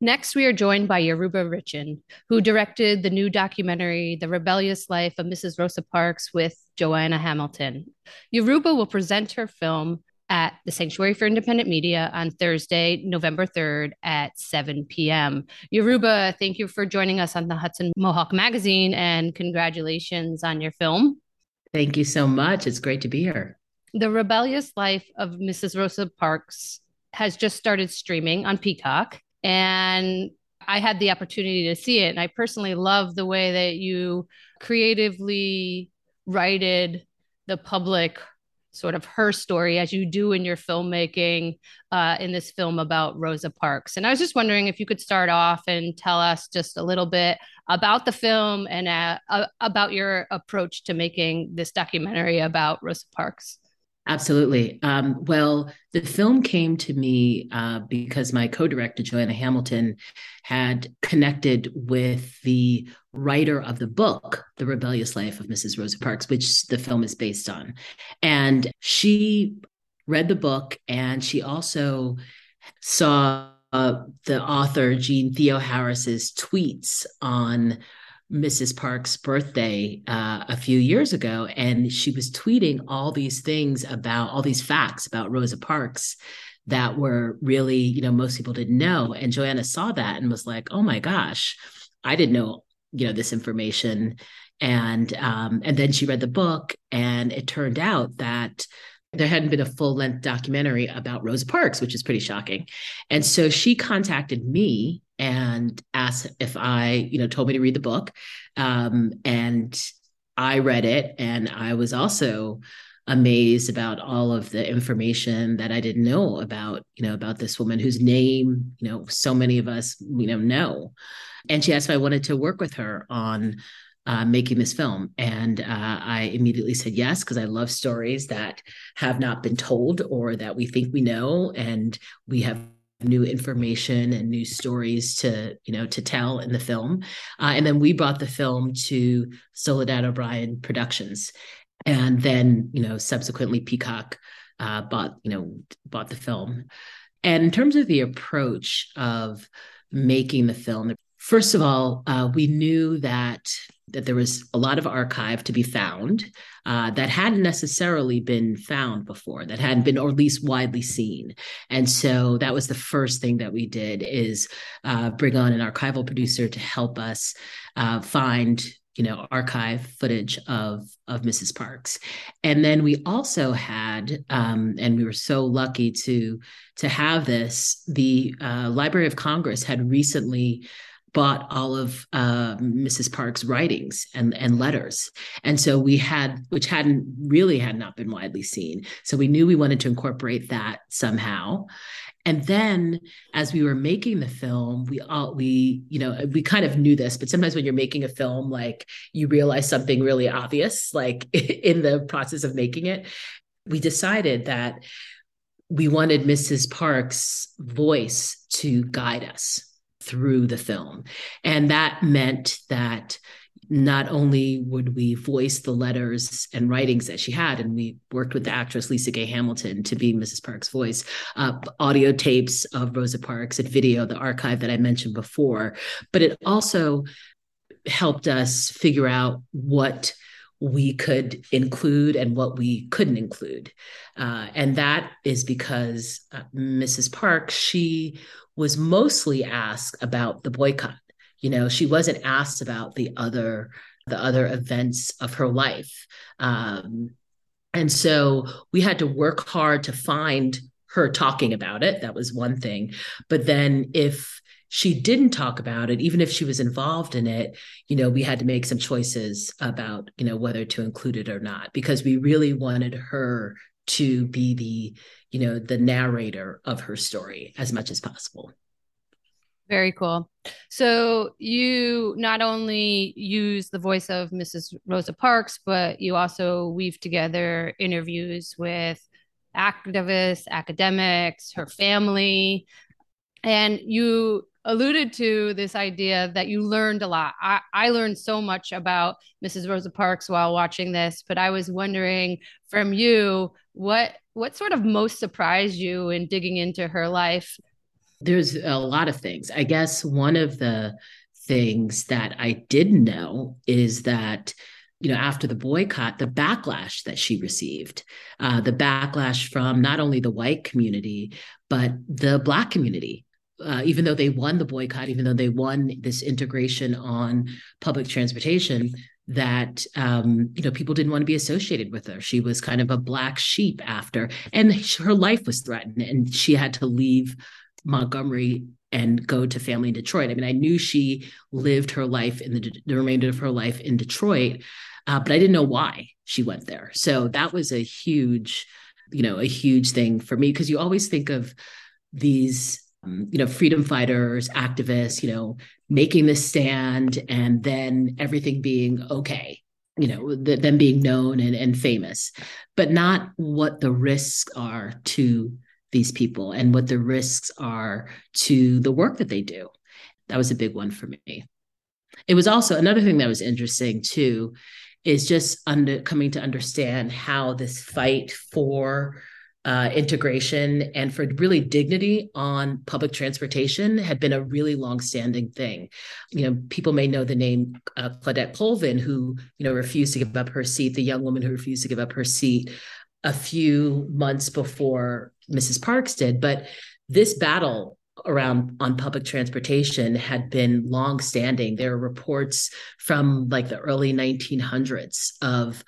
Next, we are joined by Yoruba Richen, who directed the new documentary, The Rebellious Life of Mrs. Rosa Parks, with Johanna Hamilton. Yoruba will present her film at the Sanctuary for Independent Media on Thursday, November 3rd at 7 p.m. Yoruba, thank you for joining us on the Hudson Mohawk Magazine and congratulations on your film. Thank you so much. It's great to be here. The Rebellious Life of Mrs. Rosa Parks has just started streaming on Peacock. And I had the opportunity to see it. And I personally love the way that you creatively righted the public sort of her story as you do in your filmmaking uh, in this film about Rosa Parks. And I was just wondering if you could start off and tell us just a little bit about the film and uh, uh, about your approach to making this documentary about Rosa Parks. Absolutely. Um, well, the film came to me uh, because my co director, Johanna Hamilton, had connected with the writer of the book, The Rebellious Life of Mrs. Rosa Parks, which the film is based on. And she read the book and she also saw uh, the author, Jeanne Theoharis's tweets on Mrs. Park's birthday uh, a few years ago, and she was tweeting all these things about all these facts about Rosa Parks that were really, you know, most people didn't know. And Johanna saw that and was like, "Oh my gosh, I didn't know, you know, this information." And um, and then she read the book, and it turned out that there hadn't been a full length documentary about Rosa Parks, which is pretty shocking. And so she contacted me and asked if I, you know, told me to read the book. Um, and I read it and I was also amazed about all of the information that I didn't know about, you know, about this woman whose name, you know, so many of us, you know, know. And she asked if I wanted to work with her on uh, making this film. And uh, I immediately said yes, because I love stories that have not been told or that we think we know. And we have new information and new stories to you know to tell in the film uh, and then we brought the film to soledad o'brien productions and then you know subsequently peacock uh, bought you know bought the film and in terms of the approach of making the film first of all uh, we knew that that there was a lot of archive to be found uh, that hadn't necessarily been found before, that hadn't been, or at least widely seen. And so that was the first thing that we did is uh, bring on an archival producer to help us uh, find you know archive footage of of mrs parks and then we also had um, and we were so lucky to to have this the uh, library of congress had recently bought all of uh, Mrs. Park's writings and, and letters. And so we had, which hadn't really had not been widely seen. So we knew we wanted to incorporate that somehow. And then as we were making the film, we all, we, you know, we kind of knew this, but sometimes when you're making a film, like you realize something really obvious, like in the process of making it, we decided that we wanted Mrs. Park's voice to guide us through the film. And that meant that not only would we voice the letters and writings that she had, and we worked with the actress Lisa Gay Hamilton to be Mrs. Parks' voice, uh, audio tapes of Rosa Parks and video, the archive that I mentioned before, but it also helped us figure out what we could include and what we couldn't include. Uh, and that is because uh, Mrs. Park, she was mostly asked about the boycott. You know, she wasn't asked about the other the other events of her life. Um, and so we had to work hard to find her talking about it. That was one thing. But then if she didn't talk about it, even if she was involved in it, you know, we had to make some choices about, you know, whether to include it or not, because we really wanted her to be the, you know, the narrator of her story as much as possible. Very cool. So you not only use the voice of Mrs. Rosa Parks, but you also weave together interviews with activists, academics, her family. And you alluded to this idea that you learned a lot. I, I learned so much about Mrs. Rosa Parks while watching this, but I was wondering from you what what sort of most surprised you in digging into her life There's a lot of things. I guess one of the things that I didn't know is that you know, after the boycott, the backlash that she received, uh, the backlash from not only the white community, but the Black community. Uh, even though they won the boycott, even though they won this integration on public transportation, that um, you know people didn't want to be associated with her. She was kind of a black sheep after, and her life was threatened, and she had to leave Montgomery and go to family in Detroit. I mean, I knew she lived her life in the, the remainder of her life in Detroit, uh, but I didn't know why she went there. So that was a huge, you know, a huge thing for me because you always think of these, Um, you know, freedom fighters, activists, you know, making this stand and then everything being okay. You know, the, them being known and, and famous, but not what the risks are to these people and what the risks are to the work that they do. That was a big one for me. It was also another thing that was interesting too is just under coming to understand how this fight for uh, integration and for really dignity on public transportation had been a really long-standing thing. You know, people may know the name uh, Claudette Colvin, who you know refused to give up her seat, the young woman who refused to give up her seat a few months before Mrs. Parks did. But this battle around on public transportation had been long standing. There are reports from like the early 1900s of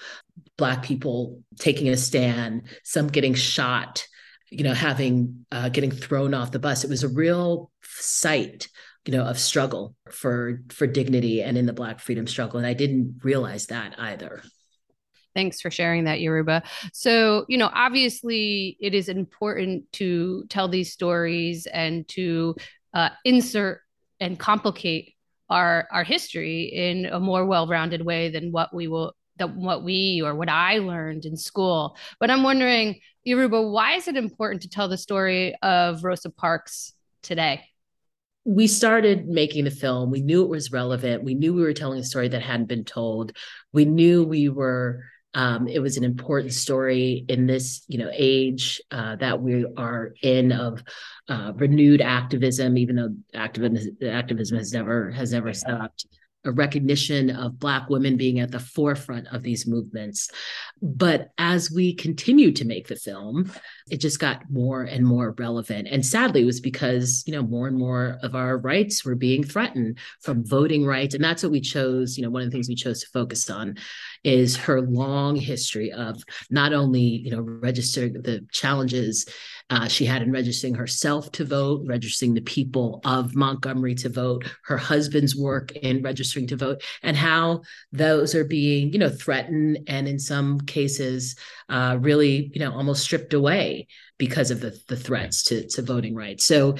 Black people taking a stand, some getting shot, you know, having uh, getting thrown off the bus. It was a real sight you know of struggle for for dignity and in the black freedom struggle and i didn't realize that either Thanks for sharing that, Yoruba. So, you know, obviously it is important to tell these stories and to uh, insert and complicate our our history in a more well-rounded way than what we will that what we or what I learned in school. But I'm wondering, Yoruba, why is it important to tell the story of Rosa Parks today? we started making the film. We knew it was relevant. We knew we were telling a story that hadn't been told. We knew we were um, it was an important story in this, you know, age uh, that we are in of uh, renewed activism, even though activism activism has never has never stopped a recognition of Black women being at the forefront of these movements. But as we continued to make the film, it just got more and more relevant. And sadly, it was because, you know, more and more of our rights were being threatened from voting rights. And that's what we chose, you know, one of the things we chose to focus on is her long history of not only, you know, registering the challenges uh, she had in registering herself to vote, registering the people of Montgomery to vote, her husband's work in registering to vote, and how those are being, you know, threatened and in some cases, uh, really, you know, almost stripped away because of the, the threats to, to voting rights. So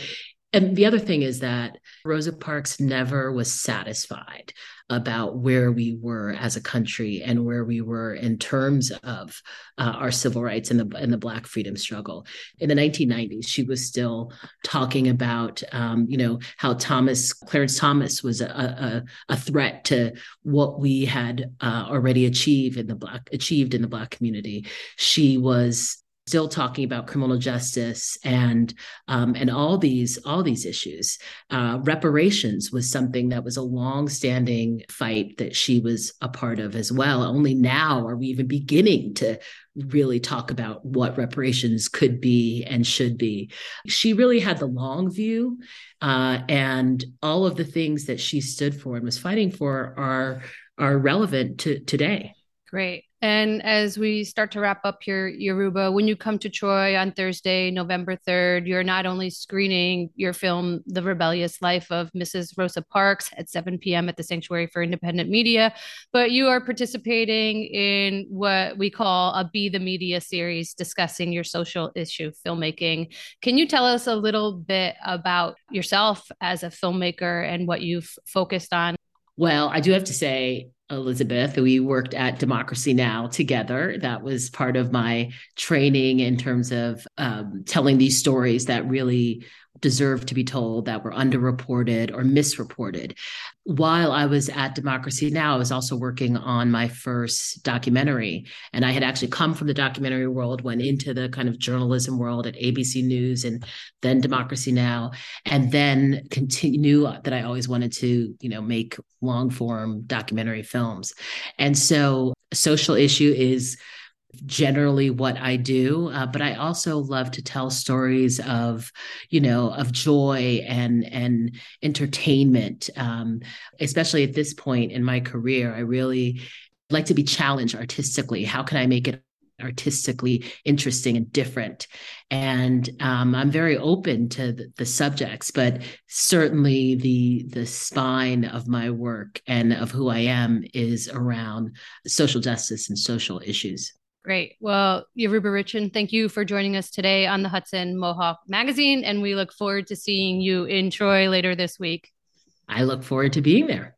and the other thing is that Rosa Parks never was satisfied about where we were as a country and where we were in terms of uh, our civil rights and the and the Black freedom struggle. In the 1990s, she was still talking about, um, you know, how Thomas Clarence Thomas was a, a, a threat to what we had uh, already achieved in the Black achieved in the Black community. She was still talking about criminal justice and um, and all these all these issues. Uh, reparations was something that was a long-standing fight that she was a part of as well. Only now are we even beginning to really talk about what reparations could be and should be. She really had the long view, uh, and all of the things that she stood for and was fighting for are are relevant to today. Great. And as we start to wrap up here, Yoruba, when you come to Troy on Thursday, November 3rd, you're not only screening your film, The Rebellious Life of Mrs. Rosa Parks at 7 p.m. at the Sanctuary for Independent Media, but you are participating in what we call a Be the Media series discussing your social issue filmmaking. Can you tell us a little bit about yourself as a filmmaker and what you've focused on? Well, I do have to say, Elizabeth. We worked at Democracy Now! together. That was part of my training in terms of um, telling these stories that really deserve to be told that were underreported or misreported. While I was at Democracy Now!, I was also working on my first documentary. And I had actually come from the documentary world, went into the kind of journalism world at ABC News and then Democracy Now! and then continue that I always wanted to, you know, make long form documentary films. And so social issue is generally what I do, uh, but I also love to tell stories of, you know, of joy and and entertainment. Um, especially at this point in my career, I really like to be challenged artistically. How can I make it artistically interesting and different. And um, I'm very open to the, the, subjects, but certainly the the spine of my work and of who I am is around social justice and social issues. Great. Well, Yoruba Richen, thank you for joining us today on the Hudson Mohawk Magazine, and we look forward to seeing you in Troy later this week. I look forward to being there.